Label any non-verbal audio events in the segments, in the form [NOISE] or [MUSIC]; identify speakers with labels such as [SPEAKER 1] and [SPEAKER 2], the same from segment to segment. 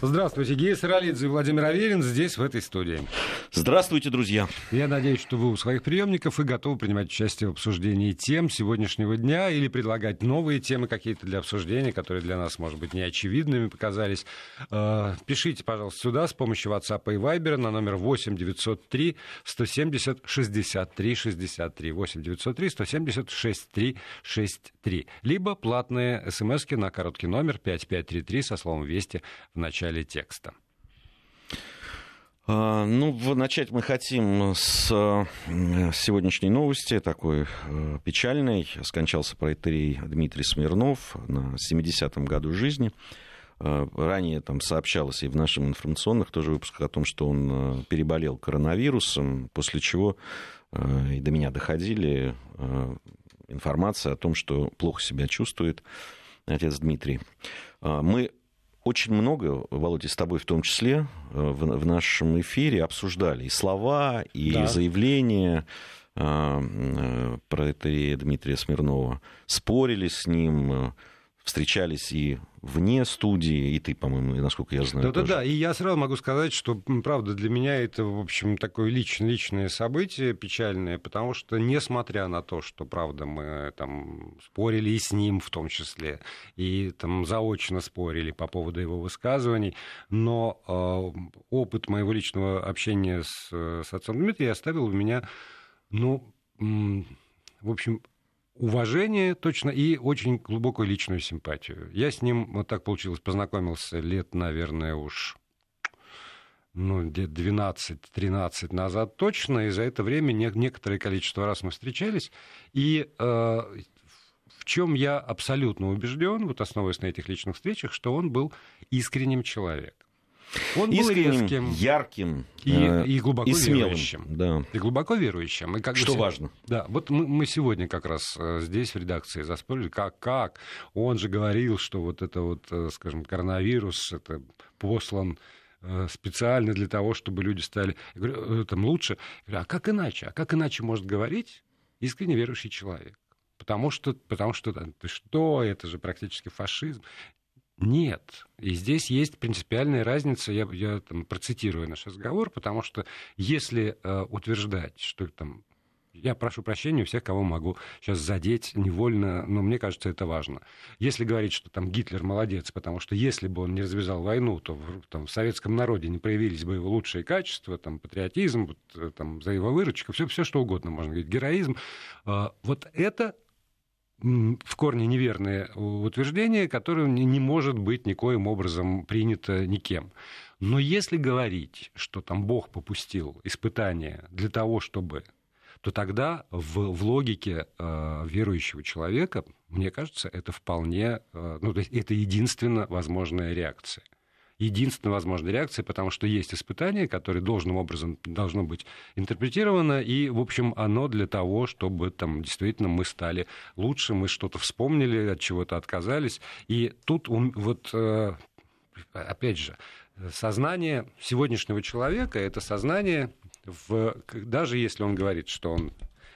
[SPEAKER 1] Здравствуйте, Гея Саралидзе и Владимир Аверин здесь, в этой студии.
[SPEAKER 2] Здравствуйте, друзья.
[SPEAKER 1] Я надеюсь, что вы у своих приемников и готовы принимать участие в обсуждении тем сегодняшнего дня или предлагать новые темы какие-то для обсуждения, которые для нас, может быть, неочевидными показались. Э, пишите, пожалуйста, сюда с помощью WhatsApp и Viber на номер 8 903 170 63 63 8 903 170 63 63. Либо платные смски на короткий номер 5533 со словом «Вести» в начале начале текста?
[SPEAKER 2] А, ну, начать мы хотим с э, сегодняшней новости, такой э, печальной. Скончался проекторий Дмитрий Смирнов на 70-м году жизни. Э, ранее там сообщалось и в наших информационных тоже выпусках о том, что он переболел коронавирусом, после чего и до меня доходили информация о том, что плохо себя чувствует отец Дмитрий. Мы очень много, Володя, с тобой в том числе, э, в, в нашем эфире обсуждали и слова, и да. заявления э, э, про это Дмитрия Смирнова, спорили с ним, встречались и вне студии, и ты, по-моему, насколько я знаю.
[SPEAKER 1] Да-да-да, и я сразу могу сказать, что, правда, для меня это, в общем, такое личное, личное событие печальное, потому что, несмотря на то, что, правда, мы там спорили и с ним в том числе, и там заочно спорили по поводу его высказываний, но э, опыт моего личного общения с, с отцом Дмитрием оставил у меня, ну, в общем, уважение точно и очень глубокую личную симпатию. Я с ним, вот так получилось, познакомился лет, наверное, уж ну, где-то 12-13 назад точно, и за это время некоторое количество раз мы встречались, и э, в чем я абсолютно убежден, вот основываясь на этих личных встречах, что он был искренним человеком.
[SPEAKER 2] Он был резким, ярким
[SPEAKER 1] и, э, и глубоко
[SPEAKER 2] и смелым,
[SPEAKER 1] верующим.
[SPEAKER 2] Да.
[SPEAKER 1] И глубоко верующим. И
[SPEAKER 2] как Что бы, важно.
[SPEAKER 1] Да, вот мы, мы сегодня как раз э, здесь в редакции заспорили, как, как. Он же говорил, что вот это вот, э, скажем, коронавирус, это послан специально для того, чтобы люди стали... Говорю, там лучше. Я говорю, а как иначе? А как иначе может говорить искренне верующий человек? Потому что, потому что ты что, это же практически фашизм. Нет. И здесь есть принципиальная разница, я, я там, процитирую наш разговор, потому что если э, утверждать, что там я прошу прощения у всех, кого могу сейчас задеть невольно, но мне кажется, это важно. Если говорить, что там Гитлер молодец, потому что если бы он не развязал войну, то в, там, в советском народе не проявились бы его лучшие качества, там, патриотизм, вот, э, там, за его выручку, все, все что угодно можно говорить, героизм. Э, вот это в корне неверное утверждение, которое не может быть никоим образом принято никем. Но если говорить, что там Бог попустил испытания для того, чтобы то тогда в, в логике э, верующего человека, мне кажется, это вполне, э, ну, то есть это единственно возможная реакция единственная возможная реакция, потому что есть испытание, которое должным образом должно быть интерпретировано, и, в общем, оно для того, чтобы там действительно мы стали лучше, мы что-то вспомнили, от чего-то отказались. И тут вот, э, опять же, сознание сегодняшнего человека, это сознание, в, даже если он говорит, что он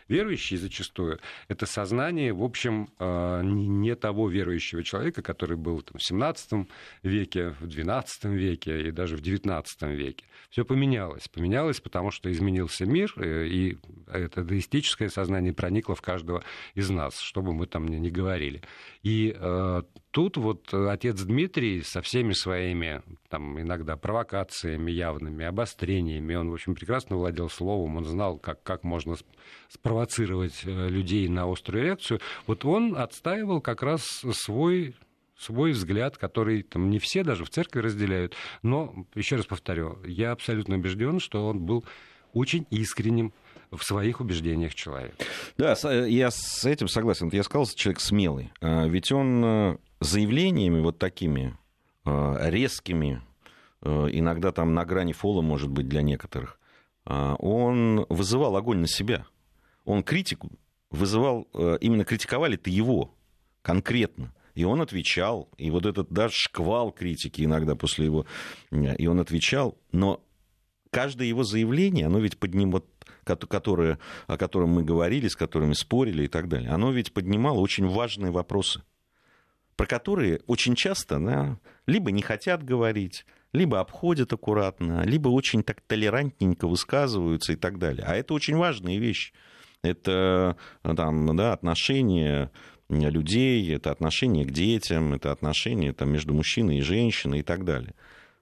[SPEAKER 1] верующий зачастую, это сознание, в общем, э, не того верующего человека, который был там, в 17 веке, в 12 веке и даже в 19 веке. Все поменялось. Поменялось, потому что изменился мир, э, и это деистическое сознание проникло в каждого из нас, что бы мы там ни говорили. И э, тут вот отец Дмитрий со всеми своими там иногда провокациями явными, обострениями, он, в общем, прекрасно владел словом, он знал, как, как можно спровоцировать э, людей на острую реакцию. Вот он отстаивал как раз свой свой взгляд, который там не все даже в церкви разделяют. Но, еще раз повторю, я абсолютно убежден, что он был очень искренним в своих убеждениях человек.
[SPEAKER 2] Да, я с этим согласен. Я сказал, человек смелый. А, ведь он э, заявлениями вот такими э, резкими, э, иногда там на грани фола, может быть, для некоторых, он вызывал огонь на себя. Он критику вызывал, именно критиковали-то его конкретно. И он отвечал, и вот этот даже шквал критики иногда после его, и он отвечал, но каждое его заявление, оно ведь поднимает, которое, о котором мы говорили, с которыми спорили и так далее, оно ведь поднимало очень важные вопросы, про которые очень часто да, либо не хотят говорить, либо обходят аккуратно, либо очень так толерантненько высказываются и так далее. А это очень важная вещь. Это там, да, отношения людей, это отношение к детям, это отношение там, между мужчиной и женщиной и так далее.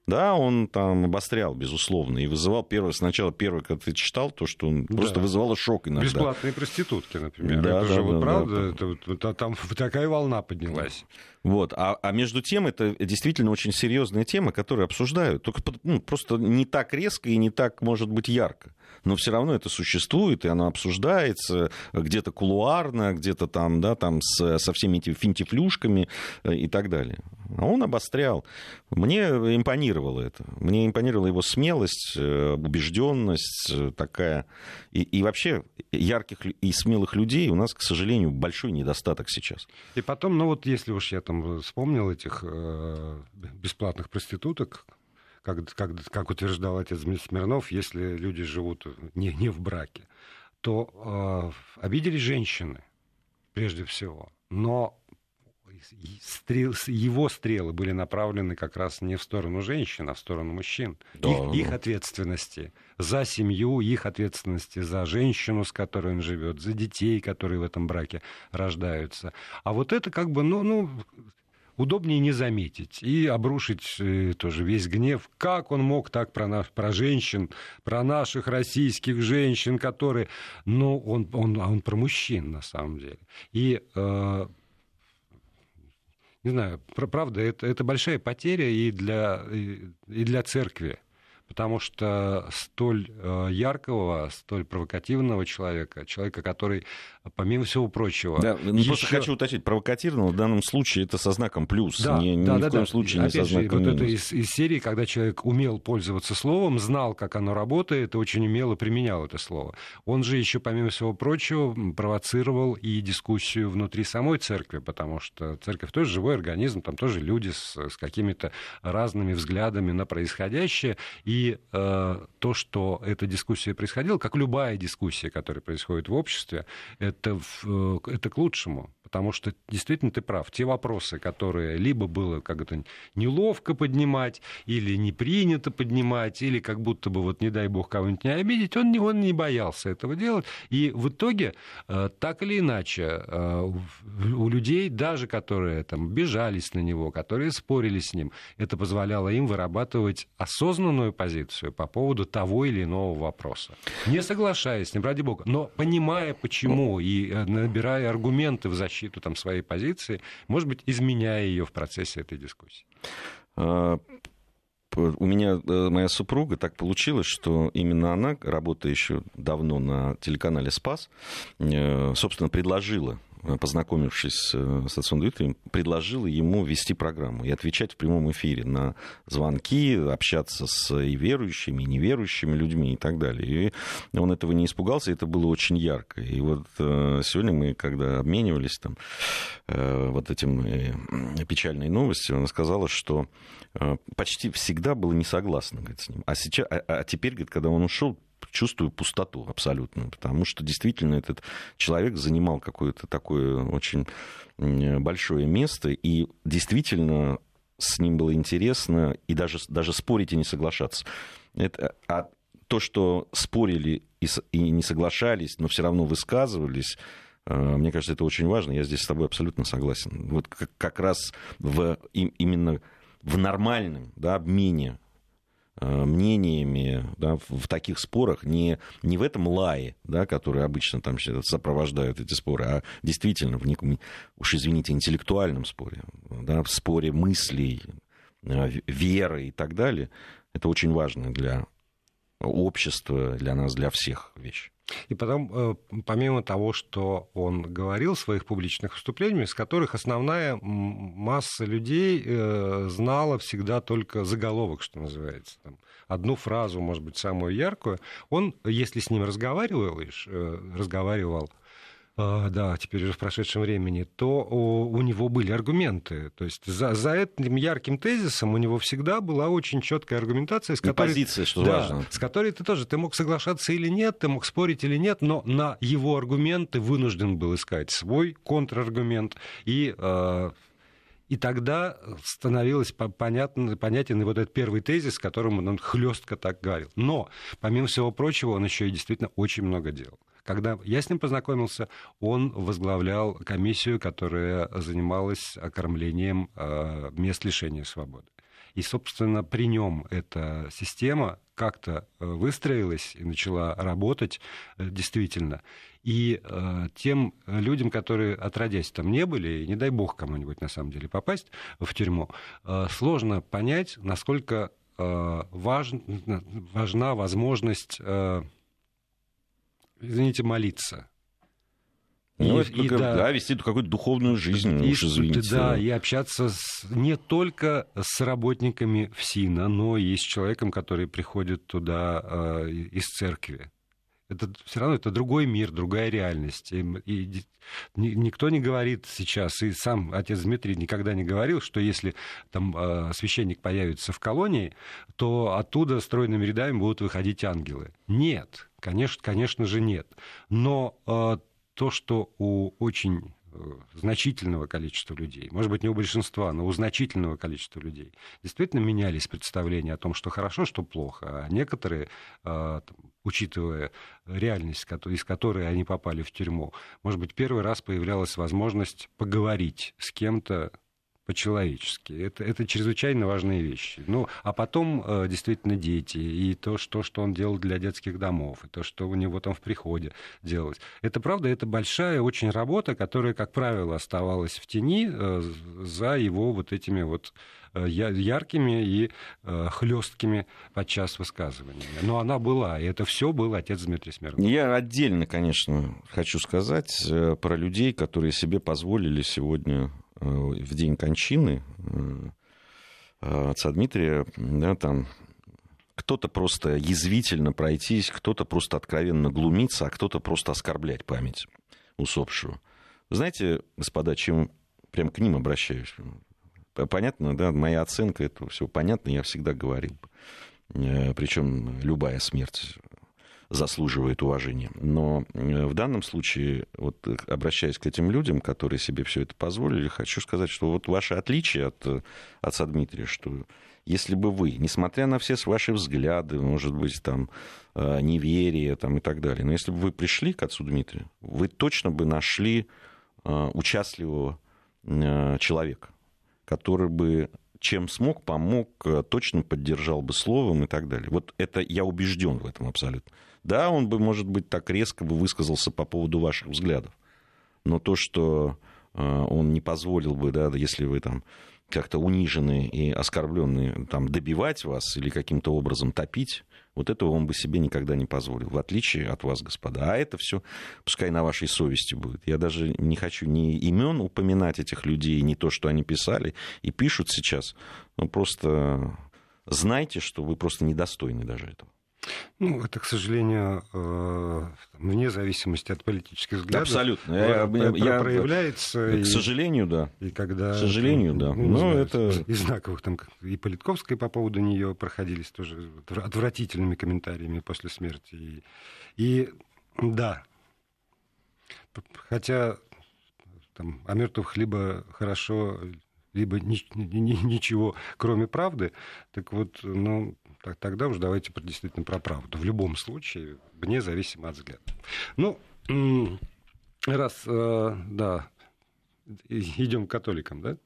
[SPEAKER 2] Да, он там обострял, безусловно, и вызывал первое, сначала первое, когда ты читал, то, что он да. просто вызывало шок иногда.
[SPEAKER 1] Бесплатные проститутки, например. Да, это да, же да, вот да, правда, да. Это, это, там такая волна поднялась.
[SPEAKER 2] Вот. А, а между тем, это действительно очень серьезная тема, которую обсуждают. Только ну, просто не так резко и не так, может быть, ярко но все равно это существует, и оно обсуждается где-то кулуарно, где-то там, да, там с, со всеми этими финтифлюшками э, и так далее. А он обострял. Мне импонировало это. Мне импонировала его смелость, э, убежденность э, такая. И, и вообще ярких и смелых людей у нас, к сожалению, большой недостаток сейчас.
[SPEAKER 1] И потом, ну вот если уж я там вспомнил этих э, бесплатных проституток, как, как, как утверждал отец Смирнов, если люди живут не, не в браке, то э, обиделись женщины, прежде всего. Но стрел, его стрелы были направлены как раз не в сторону женщин, а в сторону мужчин. Да, их, их ответственности за семью, их ответственности за женщину, с которой он живет, за детей, которые в этом браке рождаются. А вот это как бы, ну, ну удобнее не заметить и обрушить э, тоже весь гнев. Как он мог так про, нас, про женщин, про наших российских женщин, которые... Ну, он, он, он про мужчин, на самом деле. И... Э, не знаю, правда, это, это большая потеря и для, и для церкви потому что столь э, яркого, столь провокативного человека, человека, который, помимо всего прочего...
[SPEAKER 2] Да, ну, еще... просто хочу уточнить, провокативного в данном случае это со знаком плюс, да, не, да, ни да, в коем да. случае Опять не со же, знаком вот
[SPEAKER 1] минус. это из, из серии, когда человек умел пользоваться словом, знал, как оно работает, и очень умело применял это слово. Он же еще, помимо всего прочего, провоцировал и дискуссию внутри самой церкви, потому что церковь тоже живой организм, там тоже люди с, с какими-то разными взглядами на происходящее, и э, то, что эта дискуссия происходила, как любая дискуссия, которая происходит в обществе, это, э, это к лучшему. Потому что действительно ты прав. Те вопросы, которые либо было как то неловко поднимать, или не принято поднимать, или как будто бы, вот не дай бог, кого-нибудь не обидеть, он, он не боялся этого делать. И в итоге, э, так или иначе, э, у людей, даже которые там бежались на него, которые спорили с ним, это позволяло им вырабатывать осознанную позицию по поводу того или иного вопроса. Не соглашаясь ним, ради бога, но понимая почему и э, набирая аргументы в защиту там, своей позиции, может быть, изменяя ее в процессе этой дискуссии? А,
[SPEAKER 2] у меня э, моя супруга так получилось, что именно она, работая еще давно на телеканале Спас, э, собственно, предложила познакомившись э, с отцом Дмитрием, предложила ему вести программу и отвечать в прямом эфире на звонки, общаться с и верующими, и неверующими людьми и так далее. И он этого не испугался, и это было очень ярко. И вот э, сегодня мы, когда обменивались там вот этим печальной новостью, она сказала, что почти всегда было не согласна говорит, с ним. А, сейчас, а, а теперь, говорит, когда он ушел, чувствую пустоту абсолютно, потому что действительно этот человек занимал какое-то такое очень большое место, и действительно с ним было интересно и даже, даже спорить и не соглашаться. Это, а то, что спорили и, и не соглашались, но все равно высказывались, э, мне кажется, это очень важно. Я здесь с тобой абсолютно согласен. Вот как, раз в, именно в нормальном да, обмене мнениями да, в таких спорах, не, не в этом лае, да, который обычно там сопровождают эти споры, а действительно в неком, уж извините, интеллектуальном споре, да, в споре мыслей, э, веры и так далее. Это очень важно для общества, для нас, для всех вещь.
[SPEAKER 1] И потом, э, помимо того, что он говорил в своих публичных выступлениях, из которых основная масса людей э, знала всегда только заголовок, что называется, там, одну фразу, может быть, самую яркую, он, если с ним разговаривал, э, разговаривал а, да, теперь уже в прошедшем времени, то у него были аргументы. То есть за, за этим ярким тезисом у него всегда была очень четкая аргументация, с
[SPEAKER 2] которой, позиция, что да, важно.
[SPEAKER 1] с которой ты тоже ты мог соглашаться или нет, ты мог спорить или нет, но на его аргументы вынужден был искать свой контраргумент и а, И тогда становилось понятно, понятен и вот этот первый тезис, которым он хлестко так говорил. Но, помимо всего прочего, он еще и действительно очень много делал. Когда я с ним познакомился, он возглавлял комиссию, которая занималась окормлением э, мест лишения свободы. И, собственно, при нем эта система как-то э, выстроилась и начала работать э, действительно. И э, тем людям, которые отродясь там не были, и не дай бог кому-нибудь на самом деле попасть в тюрьму, э, сложно понять, насколько э, важ, важна возможность, э, извините, молиться.
[SPEAKER 2] Ну, и, и, да, да, вести какую-то духовную жизнь, и, уж извините.
[SPEAKER 1] Да, и общаться с, не только с работниками ФСИНа, но и с человеком, который приходит туда э, из церкви. Это все равно это другой мир, другая реальность. И, и никто не говорит сейчас, и сам отец Дмитрий никогда не говорил, что если там э, священник появится в колонии, то оттуда стройными рядами будут выходить ангелы. Нет, конечно, конечно же нет. Но э, то, что у очень э, значительного количества людей, может быть, не у большинства, но у значительного количества людей, действительно менялись представления о том, что хорошо, что плохо. А некоторые, э, учитывая реальность, из которой они попали в тюрьму, может быть, первый раз появлялась возможность поговорить с кем-то, по-человечески. Это, это чрезвычайно важные вещи. Ну, а потом э, действительно дети, и то, что, что он делал для детских домов, и то, что у него там в приходе делалось. Это правда, это большая очень работа, которая, как правило, оставалась в тени э, за его вот этими вот яркими и э, хлесткими подчас высказываниями. Но она была, и это все был отец Дмитрий Смирнов.
[SPEAKER 2] Я отдельно, конечно, хочу сказать э, про людей, которые себе позволили сегодня Э, в день кончины э, отца Дмитрия, да, там кто-то просто язвительно пройтись, кто-то просто откровенно глумиться, а кто-то просто оскорблять память усопшего. Знаете, господа, чем прям к ним обращаюсь? Понятно, да, моя оценка этого всего понятна, я всегда говорил. Э, Причем любая смерть заслуживает уважения. Но э, в данном случае, вот обращаясь к этим людям, которые себе все это позволили, хочу сказать, что вот ваше отличие от э, отца Дмитрия, что если бы вы, несмотря на все ваши взгляды, может быть, там, э, неверие там, и так далее, но если бы вы пришли к отцу Дмитрию, вы точно бы нашли участливого человека, который бы чем смог, помог, точно поддержал бы словом и так далее. Вот это я убежден в этом абсолютно. Да, он бы, может быть, так резко бы высказался по поводу ваших взглядов. Но то, что э, он не позволил бы, да, если вы там как-то унижены и оскорбленные, там, добивать вас или каким-то образом топить, вот этого он бы себе никогда не позволил, в отличие от вас, господа. А это все пускай на вашей совести будет. Я даже не хочу ни имен упоминать этих людей, ни то, что они писали и пишут сейчас. Но просто знайте, что вы просто недостойны даже этого.
[SPEAKER 1] Ну, это, к сожалению, э, вне зависимости от политических взглядов.
[SPEAKER 2] Абсолютно.
[SPEAKER 1] Я, я, проявляется.
[SPEAKER 2] И, к сожалению, да.
[SPEAKER 1] И когда...
[SPEAKER 2] К сожалению, да.
[SPEAKER 1] Ну, Но это... И знаковых там, и Политковской по поводу нее проходились тоже отвратительными комментариями после смерти. И, и да, хотя там, о мертвых либо хорошо, либо ни, ни, ничего, кроме правды, так вот, ну, так, тогда уж давайте действительно про правду. В любом случае, вне зависимо от взгляда. Ну, раз, э, да, идем к католикам, да?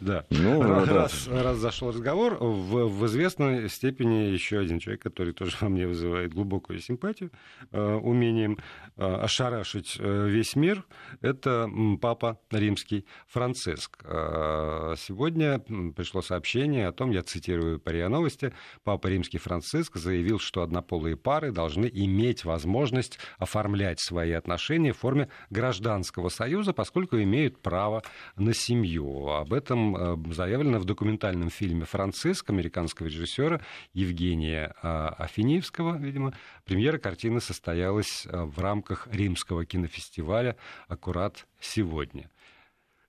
[SPEAKER 1] Да. Ну, раз, да. раз зашел разговор, в, в известной степени еще один человек, который тоже во мне вызывает глубокую симпатию, э, умением э, ошарашить э, весь мир, это папа римский Франциск. Э, сегодня пришло сообщение о том, я цитирую по РИА Новости, папа римский Франциск заявил, что однополые пары должны иметь возможность оформлять свои отношения в форме гражданского союза, поскольку имеют право на семью. Об этом э, заявлено в документальном фильме «Франциск» американского режиссера Евгения э, Афиниевского, видимо. Премьера картины состоялась э, в рамках Римского кинофестиваля аккурат сегодня.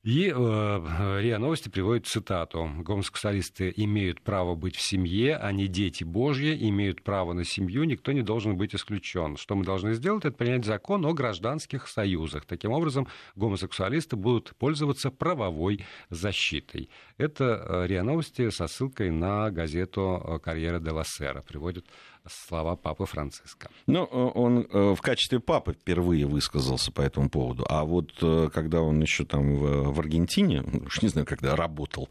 [SPEAKER 1] И э, РИА Новости приводит цитату. Гомосексуалисты имеют право быть в семье, они дети Божьи, имеют право на семью, никто не должен быть исключен. Что мы должны сделать, это принять закон о гражданских союзах. Таким образом, гомосексуалисты будут пользоваться правовой защитой. Это э, РИА Новости со ссылкой на газету э, «Карьера де ла Сера» приводит слова папы Франциска.
[SPEAKER 2] Ну, э, он в качестве папы впервые высказался по этому поводу. А вот когда он еще там в, Аргентине, уж не знаю, когда работал,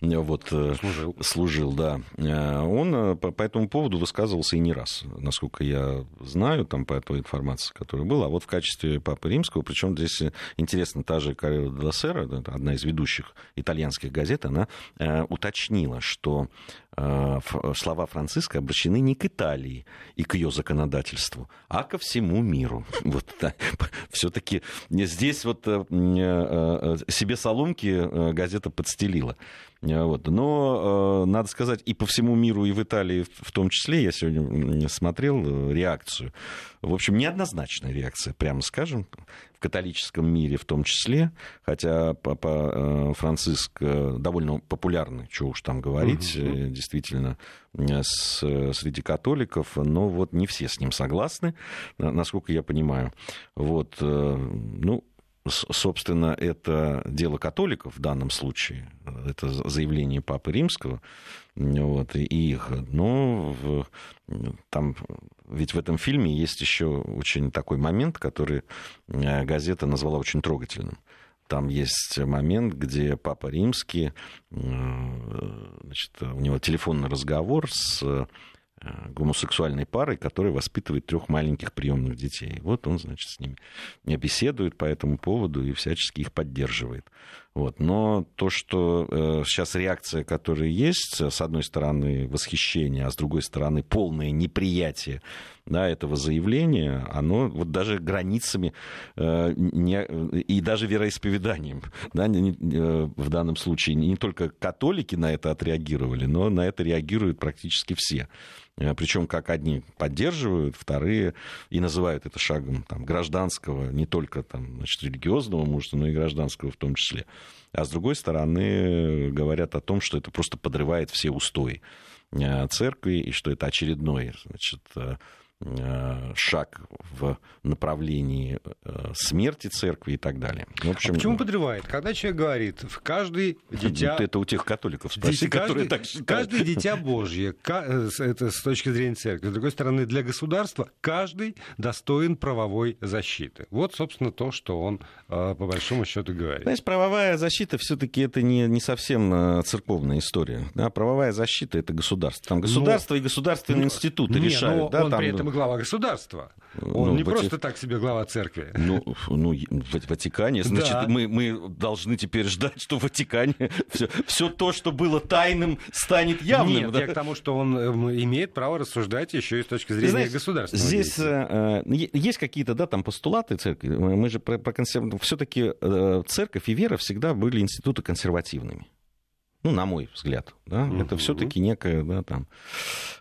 [SPEAKER 2] вот, служил. служил, да, он по, этому поводу высказывался и не раз, насколько я знаю, там по той информации, которая была. А вот в качестве папы римского, причем здесь интересно, та же Карелла де Сера, одна из ведущих итальянских газет, она уточнила, что слова Франциска обращены не к Италии и к ее законодательству, а ко всему миру. [LAUGHS] Вот да. все-таки здесь вот э, э, себе соломки газета подстелила. Вот. Но, э, надо сказать, и по всему миру, и в Италии в том числе, я сегодня смотрел э, реакцию. В общем, неоднозначная реакция, прямо скажем, в католическом мире в том числе, хотя Папа э, Франциск довольно популярный, что уж там говорить, угу. Действительно, с, среди католиков, но вот не все с ним согласны, насколько я понимаю. Вот, ну, собственно, это дело католиков в данном случае, это заявление Папы Римского, вот, и их. Но в, там, ведь в этом фильме есть еще очень такой момент, который э, газета назвала очень трогательным. Там есть момент, где Папа Римский, значит, у него телефонный разговор с Э, гомосексуальной парой, которая воспитывает трех маленьких приемных детей. Вот он, значит, с ними беседует по этому поводу и всячески их поддерживает. Вот. Но то, что э, сейчас реакция, которая есть, с одной стороны восхищение, а с другой стороны полное неприятие да, этого заявления, оно вот даже границами э, не, и даже вероисповеданием. [LAUGHS] Да, не, э, в данном случае не только католики на это отреагировали, но на это реагируют практически все. Э, Причем как одни поддерживают, вторые и называют это шагом там, гражданского, не только там, значит, религиозного мужества, но и гражданского в том числе. А с другой стороны говорят о том, что это просто подрывает все устои э, церкви, и что это очередной значит, э, Э, шаг в направлении э, смерти церкви и так далее.
[SPEAKER 1] В общем, а почему подрывает? Когда человек говорит, в каждый дитя...
[SPEAKER 2] Это у тех католиков спроси,
[SPEAKER 1] каждый,
[SPEAKER 2] которые так считают.
[SPEAKER 1] Каждый [LAUGHS] дитя Божье, э, это с точки зрения церкви. С другой стороны, для государства каждый достоин правовой защиты. Вот, собственно, то, что он по большому счету говорит.
[SPEAKER 2] Знаешь, правовая защита все-таки это не, не совсем церковная история. Да? Правовая защита это государство. Там государство но... и государственные ну, институты не, решают.
[SPEAKER 1] да, там... при этом глава государства. Он ну, не Вати... просто так себе глава церкви.
[SPEAKER 2] Ну, ну в Ватикане, значит, да. мы, мы должны теперь ждать, что в Ватикане [LAUGHS] все, все то, что было тайным, станет явным.
[SPEAKER 1] Нет, да? я к тому, что он имеет право рассуждать еще и с точки зрения Знаешь, государства.
[SPEAKER 2] Здесь э, есть какие-то, да, там постулаты церкви. Мы же про, про консерв... все-таки э, церковь и вера всегда были институты консервативными ну, на мой взгляд, да, угу. это все-таки некое, да, там,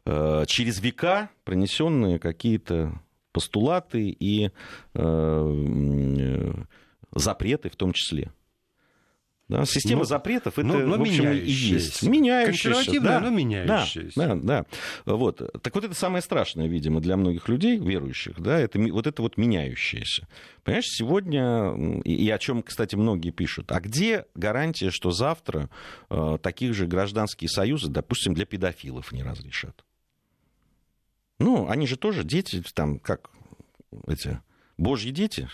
[SPEAKER 2] э, через века пронесенные какие-то постулаты и э, э, запреты в том числе. Да, система но, запретов это, но, но в общем, и есть.
[SPEAKER 1] Меняющаяся. Консервативная, да, но меняющаяся.
[SPEAKER 2] Да, да, да. Вот. Так вот это самое страшное, видимо, для многих людей, верующих, да, это вот это вот меняющееся. Понимаешь, сегодня, и о чем, кстати, многие пишут, а где гарантия, что завтра э, таких же гражданские союзы, допустим, для педофилов не разрешат? Ну, они же тоже дети, там, как эти, божьи дети,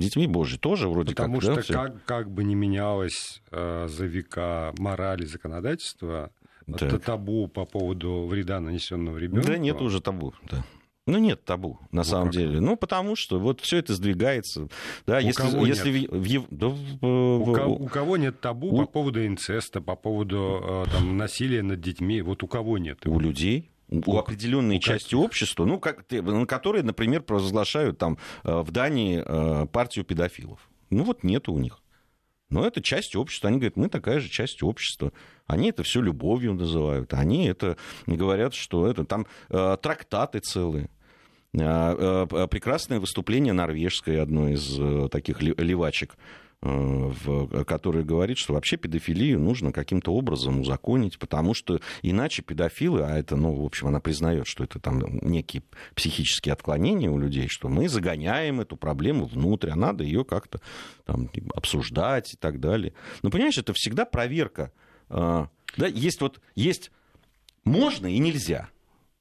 [SPEAKER 2] детьми Божьи тоже вроде
[SPEAKER 1] Потому
[SPEAKER 2] как.
[SPEAKER 1] Потому что да, как, как бы не менялось э, за века мораль и законодательство, так. это табу по поводу вреда, нанесенного ребенку.
[SPEAKER 2] Да нет уже табу, да. Ну, нет табу, на ну, самом деле. Ну, потому что вот все это сдвигается. Да, у если, кого если нет? В, в, да, в,
[SPEAKER 1] у, ко, у кого нет табу у... по поводу инцеста, по поводу э, там, насилия над детьми? Вот у кого нет?
[SPEAKER 2] У людей у определенной части общества, ну, как, которые, например, провозглашают там э, в Дании э, партию педофилов. Ну, вот нету у них. Но это часть общества. Они говорят, мы такая же часть общества. Они это все любовью называют. Они это говорят, что это там э, трактаты целые. Прекрасное выступление норвежское, одной из таких левачек, в, который говорит, что вообще педофилию нужно каким-то образом узаконить, потому что иначе педофилы, а это, ну, в общем, она признает, что это там некие психические отклонения у людей, что мы загоняем эту проблему внутрь, а надо ее как-то там, обсуждать и так далее. Но, понимаешь, это всегда проверка. Да, есть вот, есть можно и нельзя.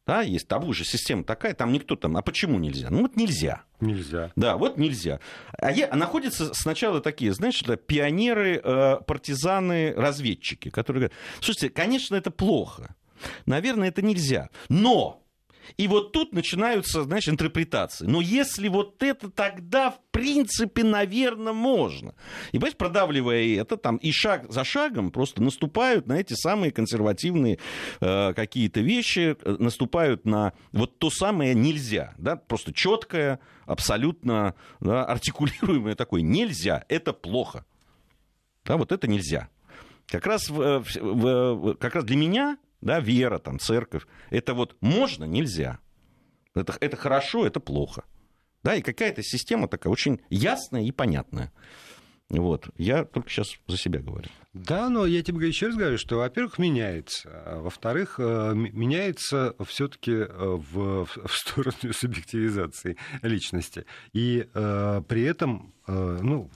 [SPEAKER 2] Да, есть табу же система такая, там никто там, а почему нельзя? Ну вот нельзя.
[SPEAKER 1] Нельзя.
[SPEAKER 2] Да, вот нельзя. А, я, а находятся сначала такие, знаешь, это пионеры, э, партизаны, разведчики, которые говорят, слушайте, конечно, это плохо, наверное, это нельзя, но и вот тут начинаются, знаешь, интерпретации. Но если вот это, тогда, в принципе, наверное, можно. И, понимаете, продавливая это, там, и шаг за шагом просто наступают на эти самые консервативные э, какие-то вещи, э, наступают на вот то самое нельзя, да, просто четкое, абсолютно да, артикулируемое такое нельзя, это плохо. Да, вот это нельзя. Как раз, в, в, в, как раз для меня да, вера, там, церковь. Это вот можно, нельзя. Это, это хорошо, это плохо. Да, и какая-то система такая очень ясная и понятная. Вот. Я только сейчас за себя говорю.
[SPEAKER 1] Да, но я тебе еще раз говорю, что, во-первых, меняется. А во-вторых, э, меняется все-таки э, в, в сторону [LAUGHS] субъективизации личности. И э, при этом, э, ну,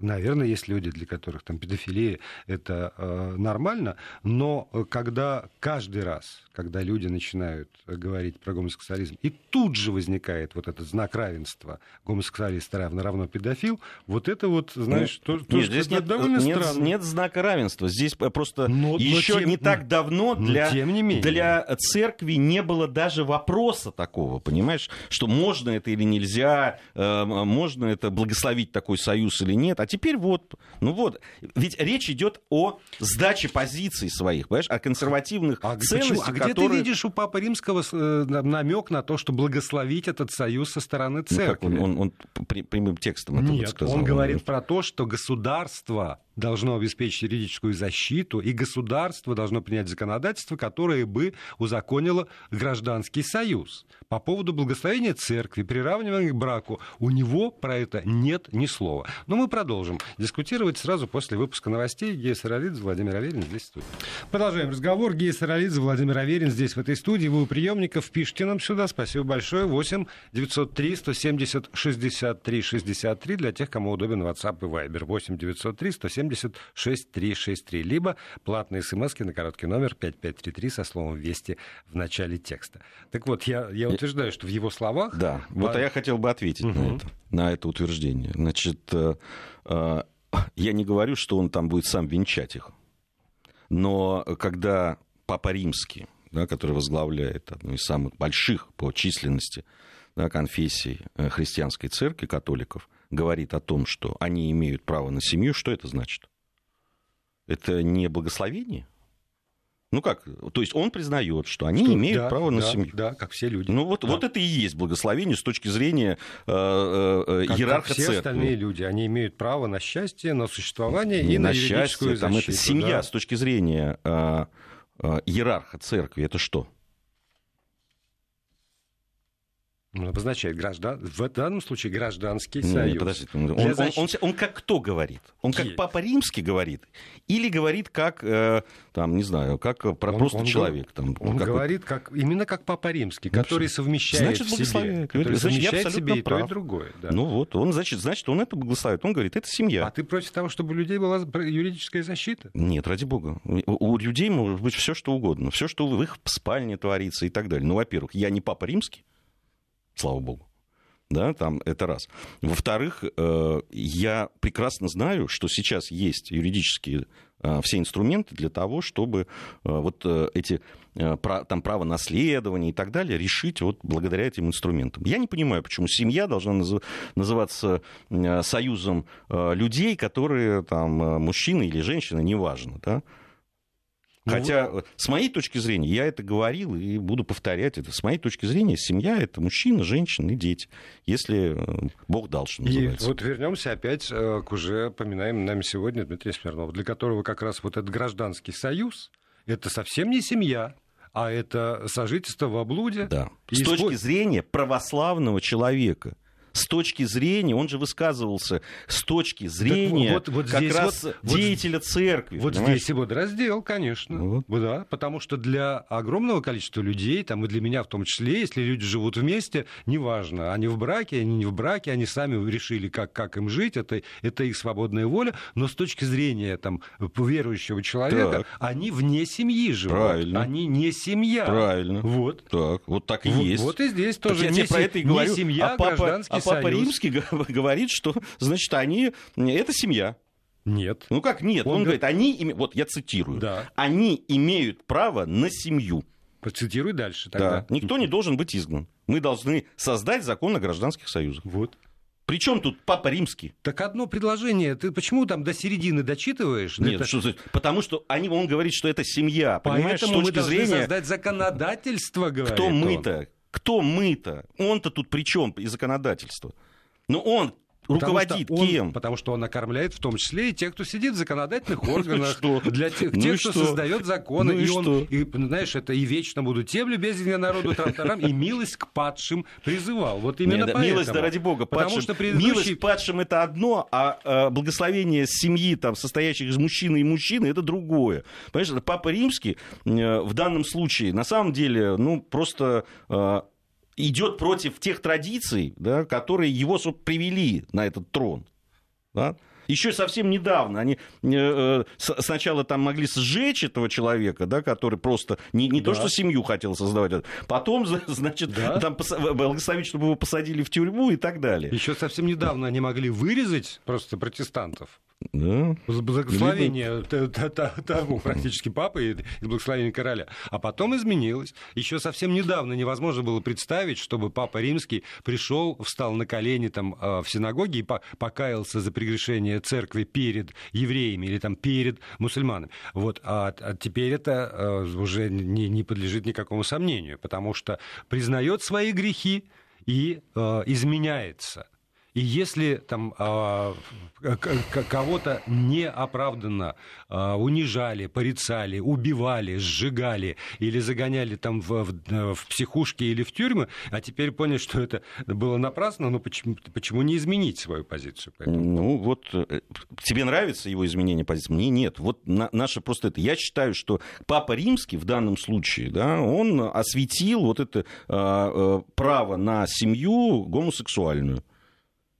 [SPEAKER 1] наверное, есть люди, для которых там педофилия это э, нормально, но э, когда каждый раз, когда люди начинают говорить про гомосексуализм, и тут же возникает вот этот знак равенства гомосексуалист равно равно педофил, вот это вот, знаешь,
[SPEAKER 2] ну, то, нет, то, здесь нет, довольно нет, странно. Нет знака равенства, здесь просто но, еще но тем, не так давно для, тем не менее. для церкви не было даже вопроса такого, понимаешь, что можно это или нельзя, э, можно это благословить такой союз или нет, нет. А теперь вот, ну вот, ведь речь идет о сдаче позиций своих, понимаешь, о консервативных а ценностях,
[SPEAKER 1] А где которые... ты видишь у Папы Римского э, намек на то, что благословить этот союз со стороны церкви?
[SPEAKER 2] Ну, как он, он, он прямым текстом это
[SPEAKER 1] Нет,
[SPEAKER 2] вот сказал.
[SPEAKER 1] он говорит про то, что государство должно обеспечить юридическую защиту, и государство должно принять законодательство, которое бы узаконило гражданский союз. По поводу благословения церкви, приравнивания к браку, у него про это нет ни слова. Но мы продолжим дискутировать сразу после выпуска новостей. Гея Саралидзе, Владимир Аверин здесь в студии. Продолжаем разговор. Гея Саралидзе, Владимир Аверин здесь в этой студии. Вы у приемников, пишите нам сюда. Спасибо большое. 8 903 170 63 63 для тех, кому удобен WhatsApp и Viber. 8 903 170 6363. Либо платные смс на короткий номер 5533 со словом «Вести» в начале текста. Так вот, я, я утверждаю, что в его словах...
[SPEAKER 2] Да, вот а я хотел бы ответить угу. на, это, на это утверждение. Значит, э, я не говорю, что он там будет сам венчать их. Но когда Папа Римский, да, который возглавляет одну из самых больших по численности да, конфессий э, христианской церкви, католиков, говорит о том, что они имеют право на семью, что это значит? Это не благословение? Ну как? То есть он признает, что они что, имеют да, право на
[SPEAKER 1] да,
[SPEAKER 2] семью.
[SPEAKER 1] Да, как все люди.
[SPEAKER 2] Ну вот,
[SPEAKER 1] да.
[SPEAKER 2] вот это и есть благословение с точки зрения э, э, как, иерарха
[SPEAKER 1] как все
[SPEAKER 2] церкви.
[SPEAKER 1] остальные люди. Они имеют право на счастье, на существование и на, на счастье. Защиту,
[SPEAKER 2] там это семья да. с точки зрения э, э, иерарха церкви. Это что?
[SPEAKER 1] Он обозначает граждан, в данном случае гражданский союз. Нет,
[SPEAKER 2] подождите, он, он, он, он, он как кто говорит? Он как Папа Римский говорит? Или говорит как, э, там, не знаю, как про он, просто он, человек? Там,
[SPEAKER 1] он как говорит как, именно как Папа Римский, ну, который совмещает значит, в себе, который значит, совмещает себе и прав. то, и другое. Да.
[SPEAKER 2] Ну вот, он, значит, значит, он это благословит. Он говорит, это семья.
[SPEAKER 1] А ты против того, чтобы у людей была юридическая защита?
[SPEAKER 2] Нет, ради бога. У, у людей может быть все, что угодно. Все, что в их спальне творится и так далее. Ну, во-первых, я не Папа Римский, слава богу. Да, там это раз. Во-вторых, э, я прекрасно знаю, что сейчас есть юридические э, все инструменты для того, чтобы э, вот эти там, право наследования и так далее решить вот благодаря этим инструментам. Я не понимаю, почему семья должна называться союзом людей, которые там мужчины или женщины, неважно, да, ну, Хотя, с моей точки зрения, я это говорил и буду повторять это. С моей точки зрения, семья это мужчина, женщина и дети. Если э, Бог дал, что называется.
[SPEAKER 1] И вот вернемся опять э, к уже поминаемому нами сегодня Дмитрию Смирнову, для которого как раз вот этот гражданский союз это совсем не семья, а это сожительство в облуде.
[SPEAKER 2] Да. С точки зрения православного человека с точки зрения, он же высказывался с точки зрения
[SPEAKER 1] вот, вот
[SPEAKER 2] как
[SPEAKER 1] здесь
[SPEAKER 2] раз
[SPEAKER 1] вот-
[SPEAKER 2] деятеля церкви.
[SPEAKER 1] Вот
[SPEAKER 2] понимаешь?
[SPEAKER 1] здесь и вот раздел, конечно.
[SPEAKER 2] Вот.
[SPEAKER 1] Да, потому что для огромного количества людей, там и для меня в том числе, если люди живут вместе, неважно, они в браке, они не в браке, они сами решили, как, как им жить, это, это их свободная воля, но с точки зрения там, верующего человека,
[SPEAKER 2] Так.
[SPEAKER 1] они вне семьи живут.
[SPEAKER 2] Правильно.
[SPEAKER 1] Они не семья.
[SPEAKER 2] Правильно.
[SPEAKER 1] Вот.
[SPEAKER 2] Так, вот так и
[SPEAKER 1] Вот-
[SPEAKER 2] есть.
[SPEAKER 1] Вот и здесь
[SPEAKER 2] Так
[SPEAKER 1] тоже
[SPEAKER 2] я
[SPEAKER 1] не,
[SPEAKER 2] про это и
[SPEAKER 1] не
[SPEAKER 2] говорю.
[SPEAKER 1] семья,
[SPEAKER 2] а папа,
[SPEAKER 1] гражданский
[SPEAKER 2] а папа. Римский [LAUGHS] говорит, что, значит, они... Это семья.
[SPEAKER 1] Нет.
[SPEAKER 2] Ну как нет?
[SPEAKER 1] Он
[SPEAKER 2] Он,
[SPEAKER 1] говорит-
[SPEAKER 2] они... Вот я цитирую.
[SPEAKER 1] Да.
[SPEAKER 2] Они имеют право на семью.
[SPEAKER 1] Процитируй дальше тогда.
[SPEAKER 2] Да. Никто не должен быть изгнан. Мы должны создать закон о гражданских союзах.
[SPEAKER 1] Вот.
[SPEAKER 2] Причем тут папа римский?
[SPEAKER 1] Так одно предложение. Ты почему там до середины дочитываешь?
[SPEAKER 2] Нет,
[SPEAKER 1] Это-
[SPEAKER 2] что потому что они, он говорит, что это семья. Понимаешь, с
[SPEAKER 1] Поэтому мы
[SPEAKER 2] точки
[SPEAKER 1] должны
[SPEAKER 2] зрения,
[SPEAKER 1] создать законодательство, говорит
[SPEAKER 2] кто мы-то? Кто мы-то? Он-то тут при чем и законодательство? Ну он
[SPEAKER 1] Потому
[SPEAKER 2] руководит
[SPEAKER 1] он-
[SPEAKER 2] кем?
[SPEAKER 1] Потому что он накормляет в том числе и тех, кто сидит в законодательных [LAUGHS] органах, для тех,
[SPEAKER 2] Ну
[SPEAKER 1] кто создает законы.
[SPEAKER 2] Ну и
[SPEAKER 1] он, знаешь, это и вечно будут тем любезен я народу трам и милость к падшим призывал. Вот именно поэтому.
[SPEAKER 2] Милость, да ради бога,
[SPEAKER 1] Потому
[SPEAKER 2] падшим-
[SPEAKER 1] что
[SPEAKER 2] милость падшим это одно, а э, благословение семьи, там, состоящих из мужчины и мужчины, это другое. Понимаешь, Папа Римский э, в данном случае, на самом деле, ну, просто э, идет против тех традиций, да, которые его привели на этот трон. Да? Еще совсем недавно они э, э, сначала там могли сжечь этого человека, да, который просто не, не то,
[SPEAKER 1] Да.
[SPEAKER 2] что семью хотел создавать, а потом, значит,
[SPEAKER 1] Да.
[SPEAKER 2] там благословить, чтобы его посадили в тюрьму и так далее.
[SPEAKER 1] Еще совсем недавно они могли вырезать просто протестантов.
[SPEAKER 2] Да.
[SPEAKER 1] Благословение т- того практически папы и благословение короля. А потом изменилось. Еще совсем недавно невозможно было представить, чтобы папа римский пришел, встал на колени там э, в синагоге и по- покаялся за прегрешение церкви перед евреями или там перед мусульманами. Вот. А, а теперь это э, уже не, не подлежит никакому сомнению, потому что признает свои грехи и э, изменяется. И если там а, кого-то неоправданно а, унижали, порицали, убивали, сжигали или загоняли там в, в- в психушки или в тюрьмы, а теперь поняли, что это было напрасно, ну почему, почему не изменить свою позицию? по этому
[SPEAKER 2] Ну вот э, тебе нравится его изменение позиции? Мне нет. Вот на- наше просто это. Я считаю, что Папа Римский в данном случае, да, он осветил вот это э, право на семью гомосексуальную.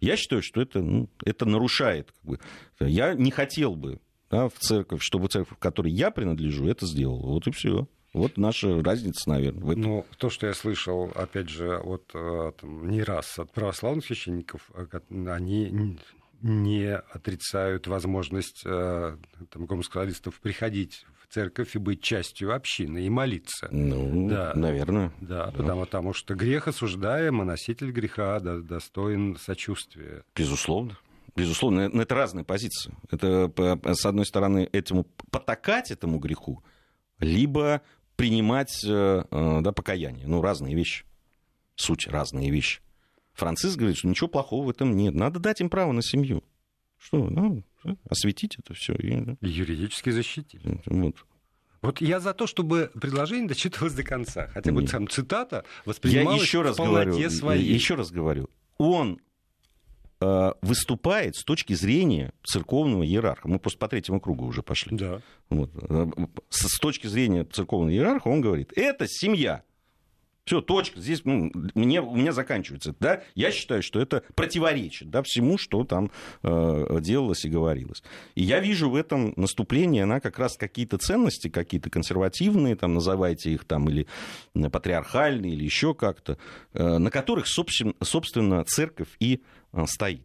[SPEAKER 2] Я считаю, что это, ну, это нарушает. Как бы. Я не хотел бы да, в церковь, чтобы церковь, к которой я принадлежу, это сделала. Вот и все. Вот наша разница, наверное. этом.
[SPEAKER 1] Ну, то, что я слышал, опять же, от, э, там, не раз от православных священников, э, они не отрицают возможность э, там, гомосексуалистов приходить церковь и быть частью общины и молиться.
[SPEAKER 2] Ну,
[SPEAKER 1] Да.
[SPEAKER 2] наверное.
[SPEAKER 1] Да, Потому, потому что грех осуждаем, а носитель греха до- достоин сочувствия.
[SPEAKER 2] Безусловно. Безусловно, но это разные позиции. Это, с одной стороны, этому потакать этому греху, либо принимать э, э, да, покаяние. Ну, разные вещи. Суть разные вещи. Франциск говорит, что ничего плохого в этом нет. Надо дать им право на семью. Что? Ну, осветить это все. И,
[SPEAKER 1] юридически защитить.
[SPEAKER 2] вот.
[SPEAKER 1] Вот я за то, чтобы предложение дочитывалось до конца. Хотя бы
[SPEAKER 2] Нет.
[SPEAKER 1] там цитата
[SPEAKER 2] Я
[SPEAKER 1] воспринималась
[SPEAKER 2] еще раз
[SPEAKER 1] в полноте
[SPEAKER 2] говорю,
[SPEAKER 1] своей.
[SPEAKER 2] еще раз говорю, он э, выступает с точки зрения церковного иерарха. Мы просто по третьему кругу уже пошли.
[SPEAKER 1] Да.
[SPEAKER 2] Вот. С, с точки зрения церковного иерарха он говорит, это семья. Все, точка. Здесь ну, мне, у меня заканчивается. Да? Я считаю, что это противоречит да, всему, что там э, делалось и говорилось. И я вижу в этом наступление на как раз какие-то ценности, какие-то консервативные, там, называйте их там, или патриархальные, или еще как-то, э, на которых, собственно, собственно церковь и э, стоит.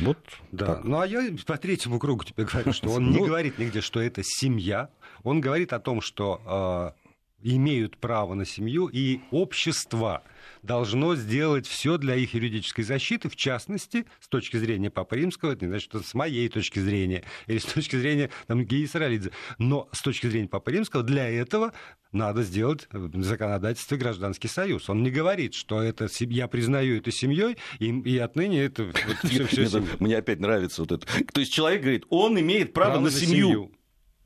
[SPEAKER 2] Вот
[SPEAKER 1] Да,
[SPEAKER 2] так.
[SPEAKER 1] ну а я по третьему кругу тебе говорю, что он [LAUGHS] не
[SPEAKER 2] Ну.
[SPEAKER 1] говорит нигде, что это семья. Он говорит о том, что э, имеют право на семью, и общество должно сделать все для их юридической защиты, в частности, с точки зрения Папы Римского, это не значит, что с моей точки зрения, или с точки зрения там, Геи Саралидзе, но с точки зрения Папы Римского для этого надо сделать в законодательстве гражданский союз. Он не говорит, что это я признаю это семьей, и, и отныне это вот, [LAUGHS] всё- всё
[SPEAKER 2] Мне, опять нравится вот это. То есть человек говорит, он имеет право, на семью.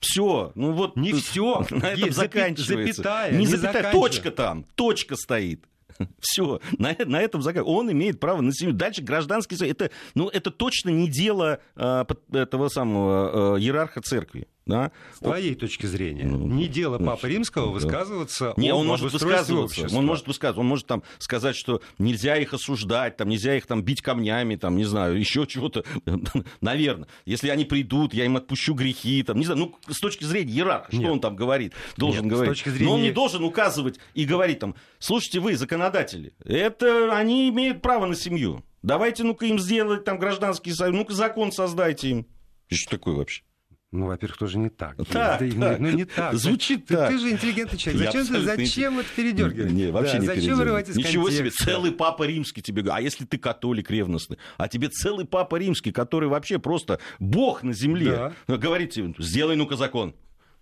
[SPEAKER 2] Все, ну вот
[SPEAKER 1] Не всё. [LAUGHS]
[SPEAKER 2] на этом заканчивается.
[SPEAKER 1] запятая,
[SPEAKER 2] не
[SPEAKER 1] не
[SPEAKER 2] запятая, точка там, точка стоит. [LAUGHS] Все, на, на этом заказ. Он имеет право на семью. Дальше гражданский. Это, ну, это точно не дело э, этого самого э, иерарха церкви. Да?
[SPEAKER 1] С твоей точки зрения, ну, не дело Папы Римского высказываться
[SPEAKER 2] не, он может высказываться, он может высказываться, он может там сказать, что нельзя их осуждать, там нельзя их там бить камнями, там не знаю, еще чего-то, [LAUGHS] наверное. Если они придут, я им отпущу грехи, там не знаю, ну с точки зрения иерарха, что он там говорит, должен Нет, говорить. Зрения... Но он не должен указывать и говорить там, слушайте, вы законодатели, это они имеют право на семью. Давайте, ну-ка, им сделать там гражданский союз, ну-ка, закон создайте им. Что такое вообще?
[SPEAKER 1] Ну, во-первых, тоже не так.
[SPEAKER 2] Так,
[SPEAKER 1] ты,
[SPEAKER 2] так.
[SPEAKER 1] Ну, не так.
[SPEAKER 2] Звучит
[SPEAKER 1] ты,
[SPEAKER 2] так.
[SPEAKER 1] Ты же интеллигентный человек. Зачем, ты, зачем это передергивать?
[SPEAKER 2] Не, вообще
[SPEAKER 1] да,
[SPEAKER 2] не
[SPEAKER 1] Зачем вырывать из
[SPEAKER 2] Ничего
[SPEAKER 1] контекста?
[SPEAKER 2] себе, целый папа римский тебе говорит. А если ты католик ревностный? А тебе целый папа римский, который вообще просто бог на земле. Да. Говорит тебе, сделай ну-ка закон.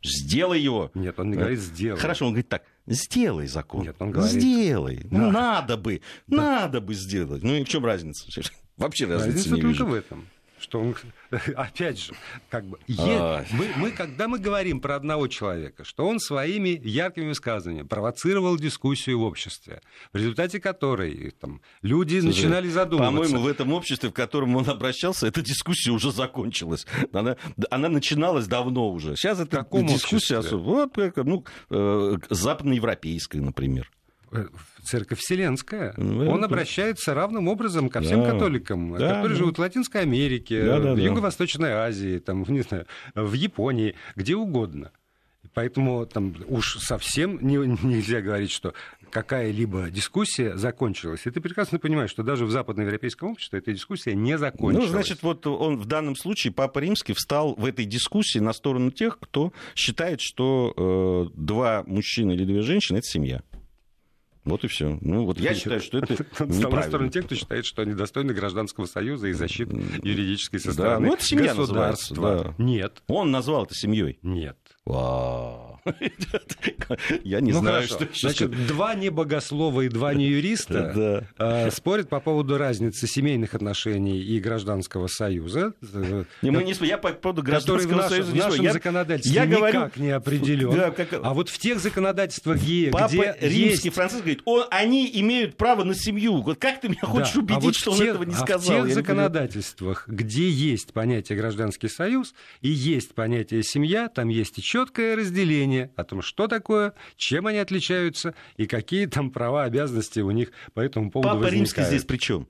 [SPEAKER 2] Сделай его.
[SPEAKER 1] Нет, он не говорит сделай.
[SPEAKER 2] Хорошо, он говорит так, сделай закон.
[SPEAKER 1] Нет, он говорит...
[SPEAKER 2] Сделай. Да. Ну, надо бы, да. надо бы сделать. Ну и в чем разница? [LAUGHS] Вообще разницы
[SPEAKER 1] разница
[SPEAKER 2] не
[SPEAKER 1] только
[SPEAKER 2] вижу.
[SPEAKER 1] в этом что он, [LAUGHS] опять же, как бы, е... мы, мы, когда мы говорим про одного человека, что он своими яркими высказываниями провоцировал дискуссию в обществе, в результате которой там, люди Слушай, начинали задумываться.
[SPEAKER 2] По-моему, в этом обществе, в котором он обращался, эта дискуссия уже закончилась. Она, она начиналась давно уже. Сейчас это дискуссия особо. Вот, ну, э, западноевропейская, например.
[SPEAKER 1] Э, церковь Вселенская. Ну, Он обращается равным образом ко всем да. католикам, да, которые да. живут в Латинской Америке, да, да, в Юго-Восточной Азии, там, не знаю, в Японии, где угодно. Поэтому там уж совсем не, нельзя говорить, что какая-либо дискуссия закончилась. И ты прекрасно понимаешь, что даже в западноевропейском обществе эта дискуссия не закончилась.
[SPEAKER 2] Ну, значит, вот он в данном случае, Папа Римский, встал в этой дискуссии на сторону тех, кто считает, что э, два мужчины или две женщины – это семья. Вот и все. Ну, вот я [LAUGHS] считаю, что это [LAUGHS] неправильно.
[SPEAKER 1] стороны тех, кто считает, что они достойны гражданского союза и защиты юридической со стороны
[SPEAKER 2] да, ну, это семья государства.
[SPEAKER 1] Да. Нет.
[SPEAKER 2] Он назвал это семьей.
[SPEAKER 1] Нет.
[SPEAKER 2] Вау. Я не
[SPEAKER 1] ну,
[SPEAKER 2] знаю,
[SPEAKER 1] хорошо.
[SPEAKER 2] что...
[SPEAKER 1] Значит, два небогослова и два не юриста э, [LAUGHS] спорят по поводу разницы семейных отношений и гражданского союза.
[SPEAKER 2] Не, мы не, я по поводу гражданского
[SPEAKER 1] в
[SPEAKER 2] союза
[SPEAKER 1] в нашем
[SPEAKER 2] я,
[SPEAKER 1] законодательстве
[SPEAKER 2] я
[SPEAKER 1] никак
[SPEAKER 2] говорю,
[SPEAKER 1] не определен.
[SPEAKER 2] Да, как...
[SPEAKER 1] А вот в тех законодательствах, где,
[SPEAKER 2] Папа
[SPEAKER 1] где
[SPEAKER 2] римский
[SPEAKER 1] есть...
[SPEAKER 2] Франциск говорит, о, они имеют право на семью. Вот как ты меня хочешь
[SPEAKER 1] да.
[SPEAKER 2] убедить,
[SPEAKER 1] а вот
[SPEAKER 2] что
[SPEAKER 1] он
[SPEAKER 2] он этого не
[SPEAKER 1] а
[SPEAKER 2] сказал?
[SPEAKER 1] в тех законодательствах, где есть понятие гражданский союз и есть понятие семья, там есть и четкое разделение о том, что такое, чем они отличаются и какие там права, обязанности у них по этому поводу
[SPEAKER 2] Папа
[SPEAKER 1] возникают.
[SPEAKER 2] римский здесь при чем?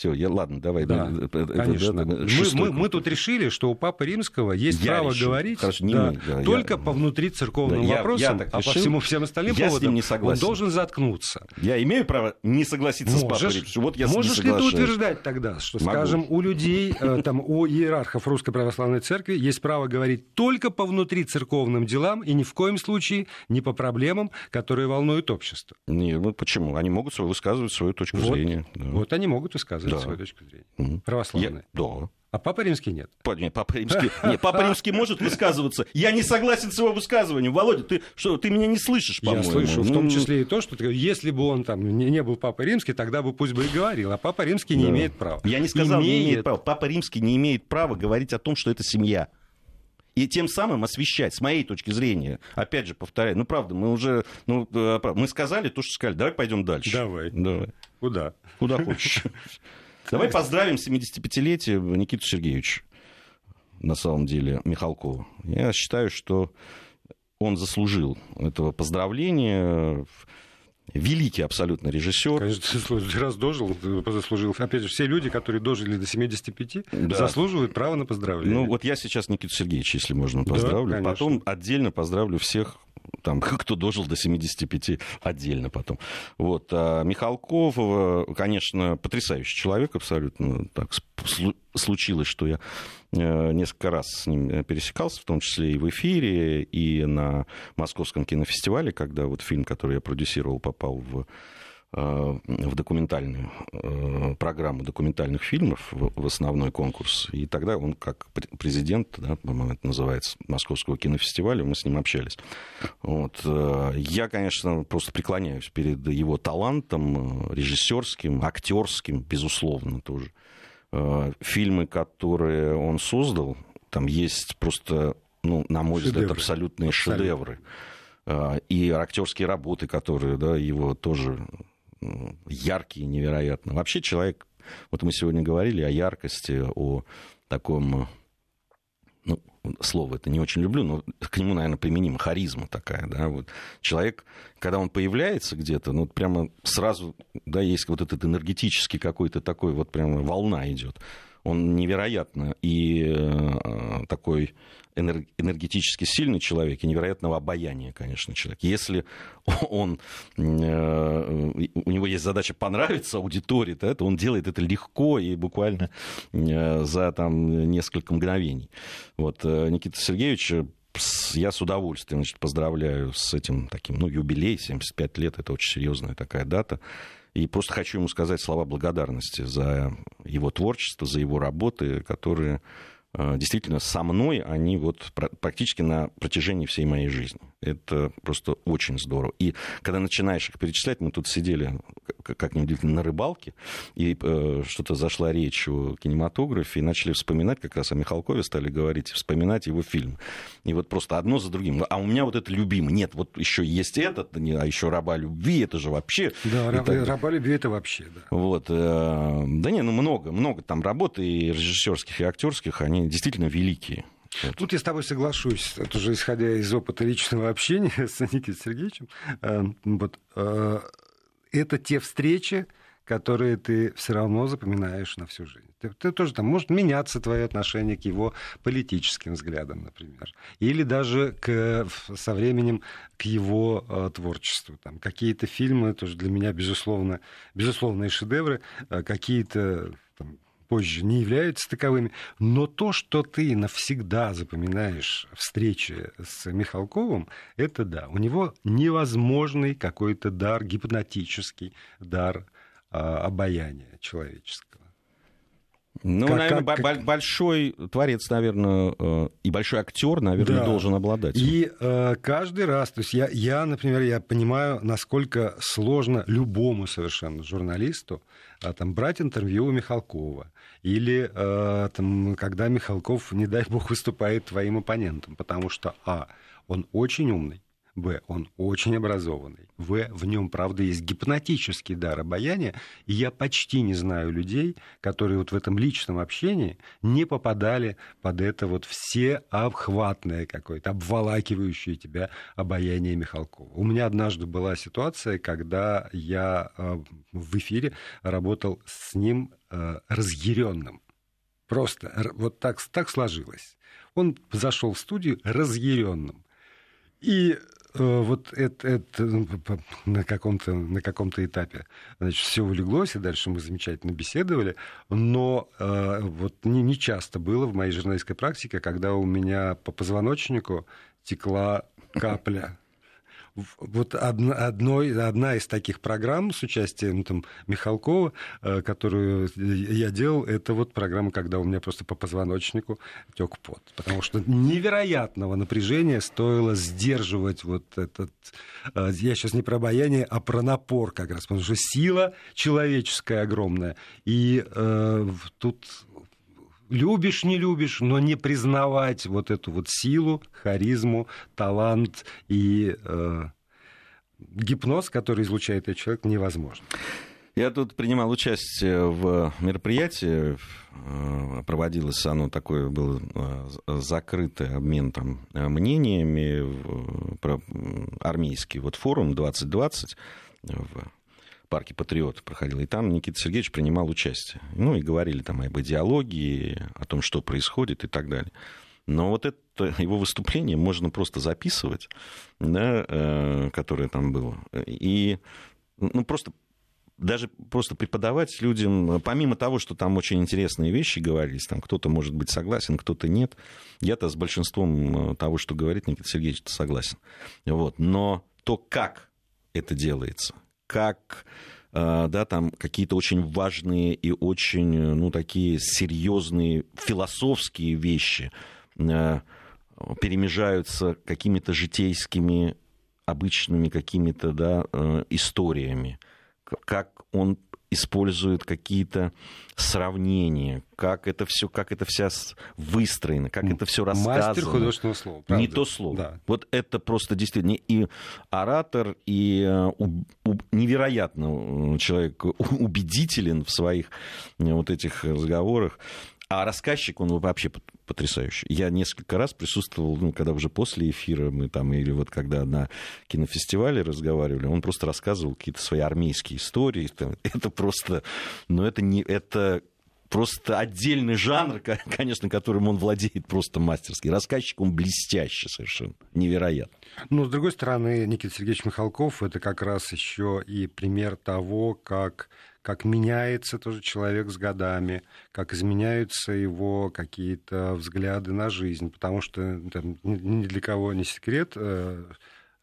[SPEAKER 2] Все, я, ладно, давай.
[SPEAKER 1] Да,
[SPEAKER 2] ну,
[SPEAKER 1] конечно. мы, мы, мы тут решили, что у Папы Римского есть
[SPEAKER 2] я
[SPEAKER 1] право
[SPEAKER 2] решил.
[SPEAKER 1] говорить
[SPEAKER 2] Хорошо, не
[SPEAKER 1] да,
[SPEAKER 2] мы, да,
[SPEAKER 1] только
[SPEAKER 2] я...
[SPEAKER 1] по внутрицерковным
[SPEAKER 2] да,
[SPEAKER 1] вопросам,
[SPEAKER 2] я, я
[SPEAKER 1] а
[SPEAKER 2] решил.
[SPEAKER 1] по всему всем остальным
[SPEAKER 2] я
[SPEAKER 1] поводам
[SPEAKER 2] не
[SPEAKER 1] он должен заткнуться.
[SPEAKER 2] Я имею право не согласиться
[SPEAKER 1] можешь,
[SPEAKER 2] с Папой Римским. Вот я
[SPEAKER 1] можешь ли ты утверждать тогда, что,
[SPEAKER 2] Могу.
[SPEAKER 1] скажем, у людей, э, там, у иерархов Русской Православной Церкви есть право говорить только по внутрицерковным делам и ни в коем случае не по проблемам, которые волнуют общество?
[SPEAKER 2] Нет, ну почему? Они могут высказывать свою точку
[SPEAKER 1] вот,
[SPEAKER 2] зрения.
[SPEAKER 1] Да. Вот они могут высказывать
[SPEAKER 2] да.
[SPEAKER 1] свою точку зрения.
[SPEAKER 2] Угу.
[SPEAKER 1] Православные.
[SPEAKER 2] Я... Да.
[SPEAKER 1] А Папа Римский нет.
[SPEAKER 2] Нет, Папа Римский, нет, Папа Римский может высказываться. Я не согласен с его высказыванием. Володя, ты что, ты меня не слышишь, по-моему.
[SPEAKER 1] Я слышу, в том числе и то, что ты, если бы он там не, был Папой Римский, тогда бы пусть бы и говорил. А Папа Римский не да. имеет права.
[SPEAKER 2] Я не сказал, имеет... не имеет права. Папа Римский не имеет права говорить о том, что это семья. И тем самым освещать, с моей точки зрения, опять же, повторяю, ну, правда, мы уже, ну, мы сказали то, что сказали, давай пойдем дальше.
[SPEAKER 1] Давай.
[SPEAKER 2] Давай.
[SPEAKER 1] Куда?
[SPEAKER 2] Куда хочешь. [LAUGHS] Давай поздравим 75-летие Никиту Сергеевича, на самом деле, Михалкова. Я считаю, что он заслужил этого поздравления. Великий абсолютно режиссер.
[SPEAKER 1] Конечно, раз дожил, заслужил. Опять же, все люди, которые дожили до 75, да. заслуживают права на поздравление.
[SPEAKER 2] Ну, вот я сейчас Никиту Сергеевича, если можно, поздравлю. Да, Потом отдельно поздравлю всех там, [LAUGHS] кто дожил до 75 отдельно потом. Вот. А Михалков, конечно, потрясающий человек абсолютно. Так случилось, что я несколько раз с ним пересекался, в том числе и в эфире, и на Московском кинофестивале, когда вот фильм, который я продюсировал, попал в в документальную программу документальных фильмов, в основной конкурс. И тогда он, как президент, да, по-моему, это называется, Московского кинофестиваля, мы с ним общались. Вот. Я, конечно, просто преклоняюсь перед его талантом режиссерским, актерским, безусловно, тоже. Фильмы, которые он создал, там есть просто, ну, на мой шедевры. взгляд, абсолютные Абсолютно. шедевры. и актерские работы, которые да, его тоже яркие невероятно. Вообще человек, вот мы сегодня говорили о яркости, о таком ну, слово это не очень люблю, но к нему, наверное, применима харизма такая, да, вот. Человек, когда он появляется где-то, ну, прямо сразу, да, есть вот этот энергетический какой-то такой, вот прямо волна идет. Он невероятно и э, такой энергетически сильный человек и невероятного обаяния, конечно, человек. Если [LAUGHS] он, э, у него есть задача понравиться аудитории, то это он делает это легко и буквально э, за там, несколько мгновений. Вот, Никита Сергеевич я с удовольствием значит, поздравляю с этим таким, ну, юбилей, 75 лет, это очень серьезная такая дата. И просто хочу ему сказать слова благодарности за его творчество, за его работы, которые действительно со мной они вот практически на протяжении всей моей жизни. Это просто очень здорово. И когда начинаешь их перечислять, мы тут сидели, как ни удивительно, на рыбалке, и э, что-то зашла речь о кинематографе, и начали вспоминать, как раз о Михалкове стали говорить, вспоминать его фильм. И вот просто одно за другим. А у меня вот это любимый. Нет, вот еще есть этот, а еще «Раба любви», это же вообще...
[SPEAKER 1] Да, это... «Раба любви» это вообще, да.
[SPEAKER 2] Вот. Э, да не, ну много, много там работы и режиссерских, и актерских, они действительно великие.
[SPEAKER 1] Вот. Тут я с тобой соглашусь, это уже исходя из опыта личного общения [LAUGHS] с Никитой Сергеевичем. Э, вот, э, это те встречи, которые ты все равно запоминаешь на всю жизнь. Ты, ты тоже там может меняться твое отношение к его политическим взглядам, например, или даже к, со временем к его э, творчеству. Там какие-то фильмы тоже для меня безусловно безусловные шедевры, э, какие-то позже не являются таковыми, но то, что ты навсегда запоминаешь встречи с Михалковым, это да, у него невозможный какой-то дар, гипнотический дар а, обаяния человеческого.
[SPEAKER 2] Ну, как, наверное, как, большой творец, наверное, э, и большой актер, наверное, да. должен обладать.
[SPEAKER 1] И э, каждый раз, то есть я, я, например, я понимаю, насколько сложно любому совершенно журналисту а, там, брать интервью у Михалкова. Или а, там, когда Михалков, не дай бог, выступает твоим оппонентом. Потому что, а, он очень умный, Б. Он очень образованный. В. В нем, правда, есть гипнотический дар обаяния. И я почти не знаю людей, которые вот в этом личном общении не попадали под это вот все обхватное какое-то, обволакивающее тебя обаяние Михалкова. У меня однажды была ситуация, когда я э, в эфире работал с ним э, разъяренным. Просто вот так, так сложилось. Он зашел в студию разъяренным. И вот это, это ну, на каком-то на каком-то этапе значит, все улеглось, и дальше мы замечательно беседовали, но э, вот не, не часто было в моей журналистской практике, когда у меня по позвоночнику текла капля вот одна, одной, одна из таких программ с участием там, Михалкова, э, которую я делал, это вот программа, когда у меня просто по позвоночнику тек пот. Потому что невероятного напряжения стоило сдерживать вот этот... Э, я сейчас не про обаяние, а про напор как раз, потому что сила человеческая огромная. И э, тут любишь, не любишь, но не признавать вот эту вот силу, харизму, талант и э, гипноз, который излучает этот человек, невозможно.
[SPEAKER 2] Я тут принимал участие в мероприятии, э, проводилось оно такое, был э, закрытый обмен там, мнениями, про армейский вот форум 2020 в парке Патриот проходил, и там Никита Сергеевич принимал участие. Ну, и говорили там об идеологии, о том, что происходит и так далее. Но вот это его выступление можно просто записывать, да, э, которое там было, и ну, просто даже просто преподавать людям, помимо того, что там очень интересные вещи говорились, там кто-то может быть согласен, кто-то нет. Я-то с большинством э, того, что говорит Никита Сергеевич, согласен. Вот. Но то, как это делается, как э, да, там какие-то очень важные и очень, ну, такие серьезные философские вещи э, перемежаются какими-то житейскими, обычными какими-то, да, э, историями. Как он использует какие-то сравнения, как это все, как это вся выстроено, как это все рассказано.
[SPEAKER 1] Мастер художественного слова.
[SPEAKER 2] Правда? Не то слово. Да. Вот это просто действительно и оратор, и э, невероятно человек убедителен в своих э, вот этих разговорах. А рассказчик, он вообще потрясающий. Я несколько раз присутствовал, ну, когда уже после эфира мы там, или вот когда на кинофестивале разговаривали, он просто рассказывал какие-то свои армейские истории. [LAUGHS] Это просто, ну, это не, это просто отдельный жанр, конечно, которым он владеет просто мастерски. Рассказчик он блестящий совершенно, невероятно.
[SPEAKER 1] Ну, с другой стороны, Никита Сергеевич Михалков это как раз еще и пример того, как как меняется тоже человек с годами, как изменяются его какие-то взгляды на жизнь, потому что там, ни для кого не секрет, э,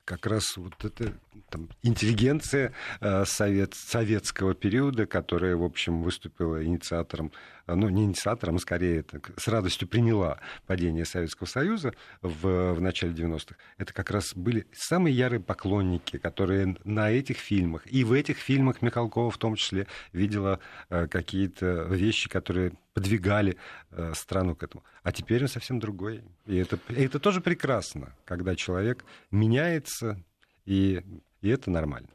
[SPEAKER 1] как раз вот эта там, интеллигенция э, совет, советского периода, которая, в общем, выступила инициатором, ну, не инициатором, а скорее так, с радостью приняла падение Советского Союза в, в начале 90-х, это как раз были самые ярые поклонники, которые на этих фильмах, и в этих фильмах Михалкова в том числе видела э, какие-то вещи, которые подвигали э, страну к этому. А теперь он совсем другой. И это, и это тоже прекрасно, когда человек меняется, и, и это нормально.